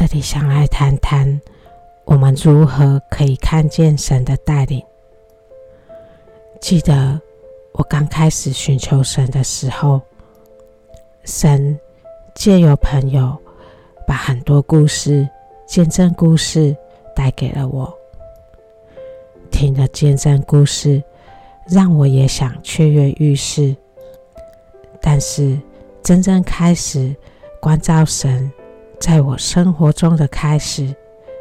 这里想来谈谈，我们如何可以看见神的带领。记得我刚开始寻求神的时候，神借由朋友把很多故事、见证故事带给了我。听了见证故事，让我也想雀跃欲试。但是真正开始关照神在我生活中的开始，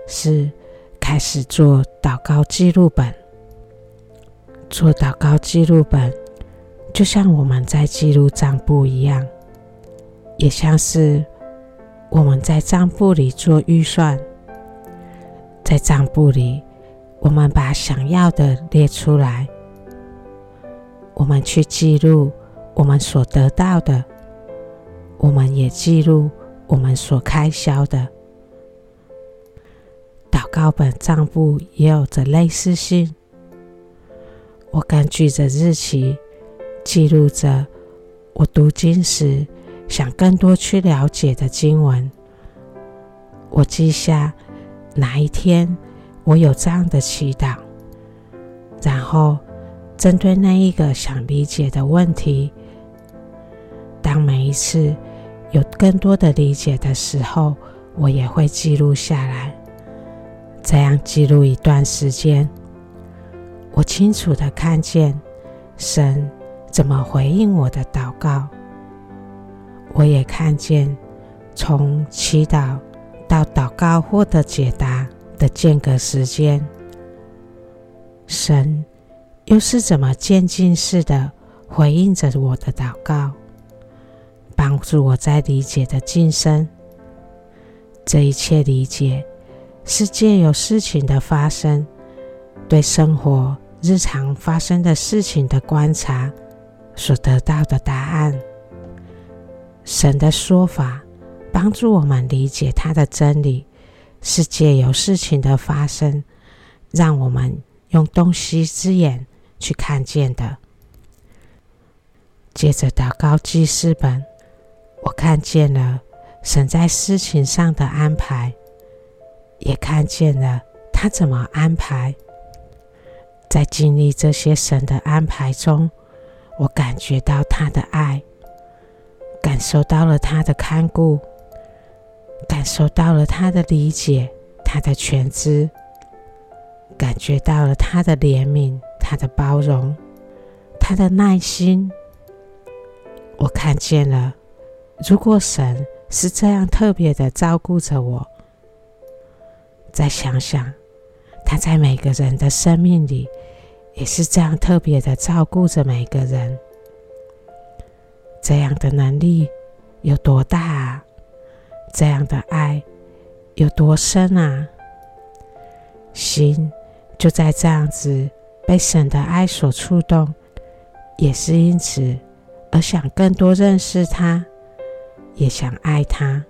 是开始做祷告记录本。做祷告记录本，就像我们在记录账簿一样，也像是我们在账簿里做预算，在账簿里。我们把想要的列出来，我们去记录我们所得到的，我们也记录我们所开销的。祷告本账簿也有着类似性。我根据着日期记录着我读经时想更多去了解的经文，我记下哪一天。我有这样的祈祷，然后针对那一个想理解的问题，当每一次有更多的理解的时候，我也会记录下来。这样记录一段时间，我清楚的看见神怎么回应我的祷告，我也看见从祈祷到祷告获得解答。的间隔时间，神又是怎么渐进式的回应着我的祷告，帮助我在理解的晋升？这一切理解是借由事情的发生，对生活日常发生的事情的观察所得到的答案。神的说法帮助我们理解他的真理。是借由事情的发生，让我们用洞悉之眼去看见的。接着祷告记事本，我看见了神在事情上的安排，也看见了他怎么安排。在经历这些神的安排中，我感觉到他的爱，感受到了他的看顾。感受到了他的理解，他的全知，感觉到了他的怜悯，他的包容，他的耐心。我看见了，如果神是这样特别的照顾着我，再想想，他在每个人的生命里也是这样特别的照顾着每个人，这样的能力有多大啊？这样的爱有多深啊？心就在这样子被神的爱所触动，也是因此而想更多认识他，也想爱他。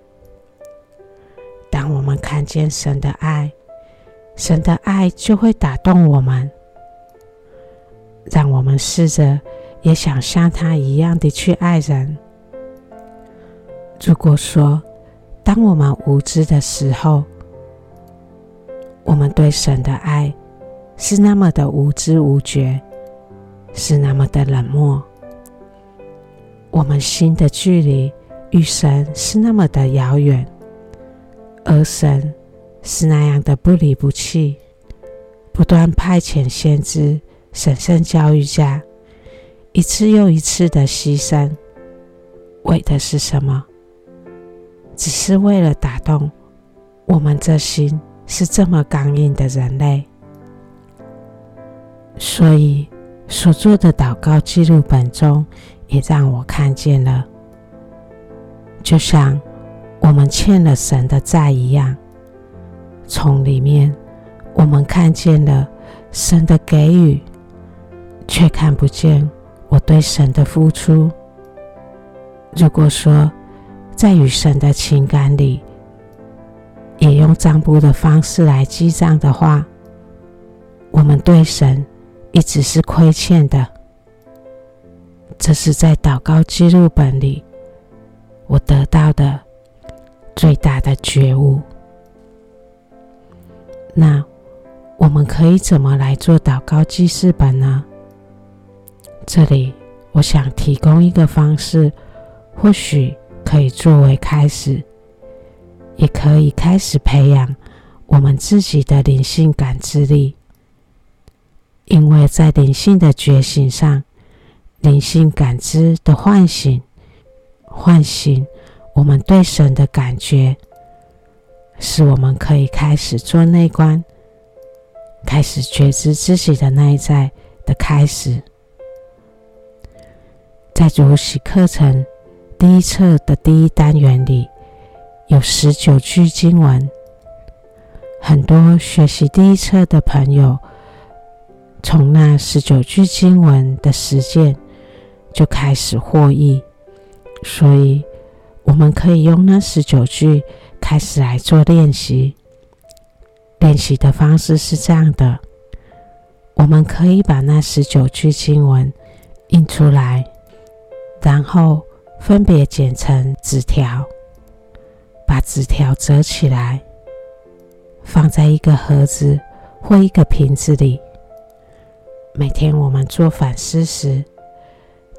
当我们看见神的爱，神的爱就会打动我们，让我们试着也想像他一样的去爱人。如果说，当我们无知的时候，我们对神的爱是那么的无知无觉，是那么的冷漠。我们心的距离与神是那么的遥远，而神是那样的不离不弃，不断派遣先知、神圣教育家，一次又一次的牺牲，为的是什么？只是为了打动我们这心是这么刚硬的人类，所以所做的祷告记录本中也让我看见了，就像我们欠了神的债一样，从里面我们看见了神的给予，却看不见我对神的付出。如果说，在与神的情感里，也用账簿的方式来记账的话，我们对神一直是亏欠的。这是在祷告记录本里我得到的最大的觉悟。那我们可以怎么来做祷告记事本呢？这里我想提供一个方式，或许可以作为开始，也可以开始培养我们自己的灵性感知力。因为在灵性的觉醒上，灵性感知的唤醒，唤醒我们对神的感觉，使我们可以开始做内观，开始觉知自己的内在的开始。在主喜课程第一册的第一单元里，有十九句经文，很多学习第一册的朋友。从那十九句经文的实践就开始获益，所以我们可以用那十九句开始来做练习。练习的方式是这样的：我们可以把那十九句经文印出来，然后分别剪成纸条，把纸条折起来，放在一个盒子或一个瓶子里。每天我们做反思时，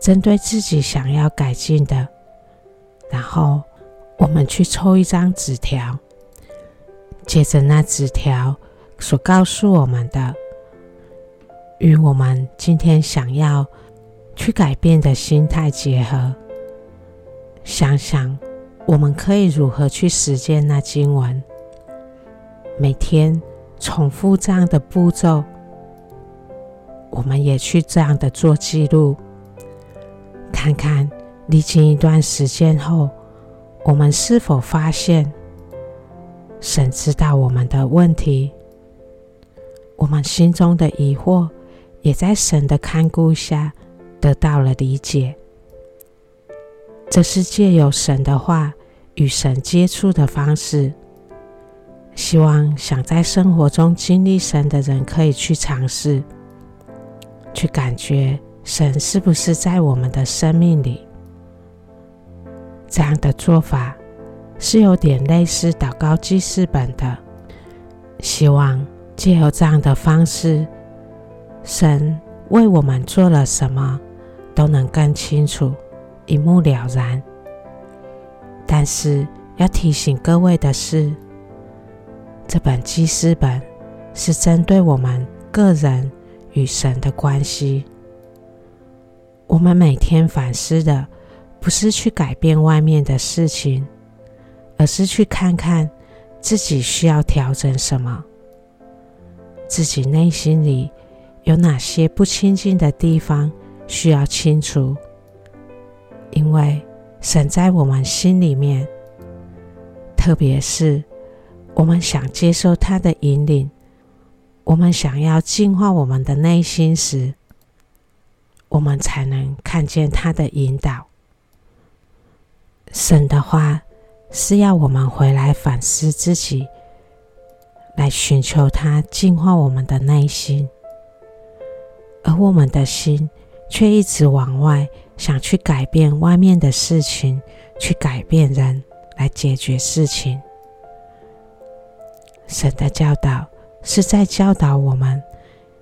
针对自己想要改进的，然后我们去抽一张纸条，接着那纸条所告诉我们的，与我们今天想要去改变的心态结合，想想我们可以如何去实践那经文，每天重复这样的步骤。我们也去这样的做记录，看看历经一段时间后，我们是否发现神知道我们的问题，我们心中的疑惑也在神的看顾下得到了理解。这是借由神的话与神接触的方式。希望想在生活中经历神的人可以去尝试。去感觉神是不是在我们的生命里？这样的做法是有点类似祷告记事本的。希望借由这样的方式，神为我们做了什么都能更清楚、一目了然。但是要提醒各位的是，这本记事本是针对我们个人。与神的关系，我们每天反思的不是去改变外面的事情，而是去看看自己需要调整什么，自己内心里有哪些不清净的地方需要清除。因为神在我们心里面，特别是我们想接受他的引领。我们想要净化我们的内心时，我们才能看见他的引导。神的话是要我们回来反思自己，来寻求他净化我们的内心，而我们的心却一直往外想去改变外面的事情，去改变人来解决事情。神的教导。是在教导我们，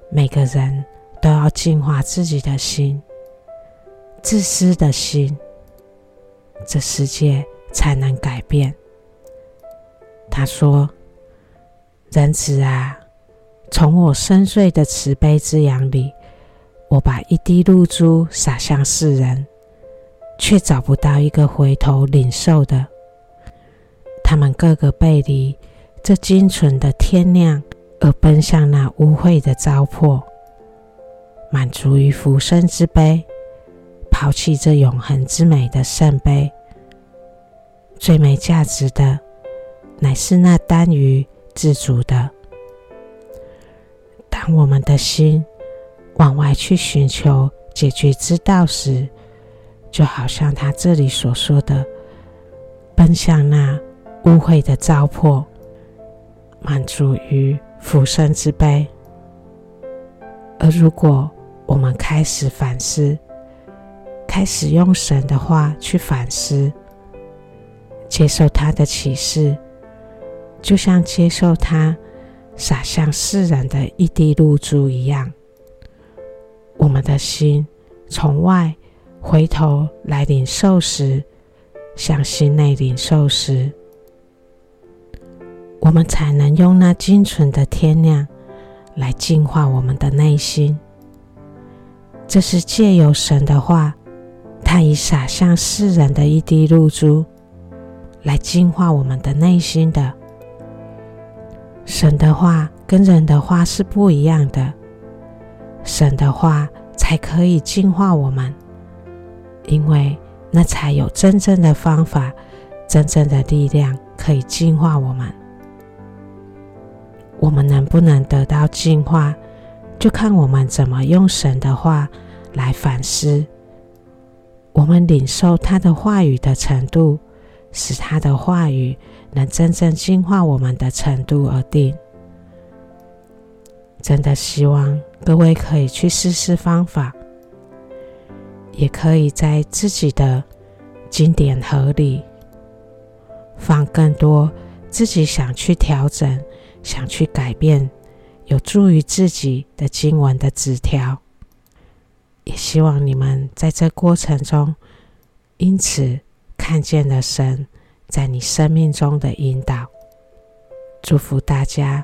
每个人都要净化自己的心，自私的心，这世界才能改变。他说：“人子啊，从我深邃的慈悲之阳里，我把一滴露珠洒向世人，却找不到一个回头领受的。他们个个背离这精纯的天亮。”而奔向那污秽的糟粕，满足于浮生之悲，抛弃这永恒之美的圣杯。最没价值的，乃是那单于自足的。当我们的心往外去寻求解决之道时，就好像他这里所说的，奔向那污秽的糟粕，满足于。浮生之悲。而如果我们开始反思，开始用神的话去反思，接受他的启示，就像接受他洒向世人的一滴露珠一样。我们的心从外回头来领受时，向心内领受时，我们才能用那精纯的天亮来净化我们的内心。这是借由神的话，他已洒向世人的一滴露珠，来净化我们的内心的。神的话跟人的话是不一样的。神的话才可以净化我们，因为那才有真正的方法、真正的力量可以净化我们。我们能不能得到净化，就看我们怎么用神的话来反思。我们领受他的话语的程度，使他的话语能真正净化我们的程度而定。真的希望各位可以去试试方法，也可以在自己的经典盒里放更多自己想去调整、想去改变、有助于自己的经文的纸条。也希望你们在这过程中，因此看见了神在你生命中的引导。祝福大家。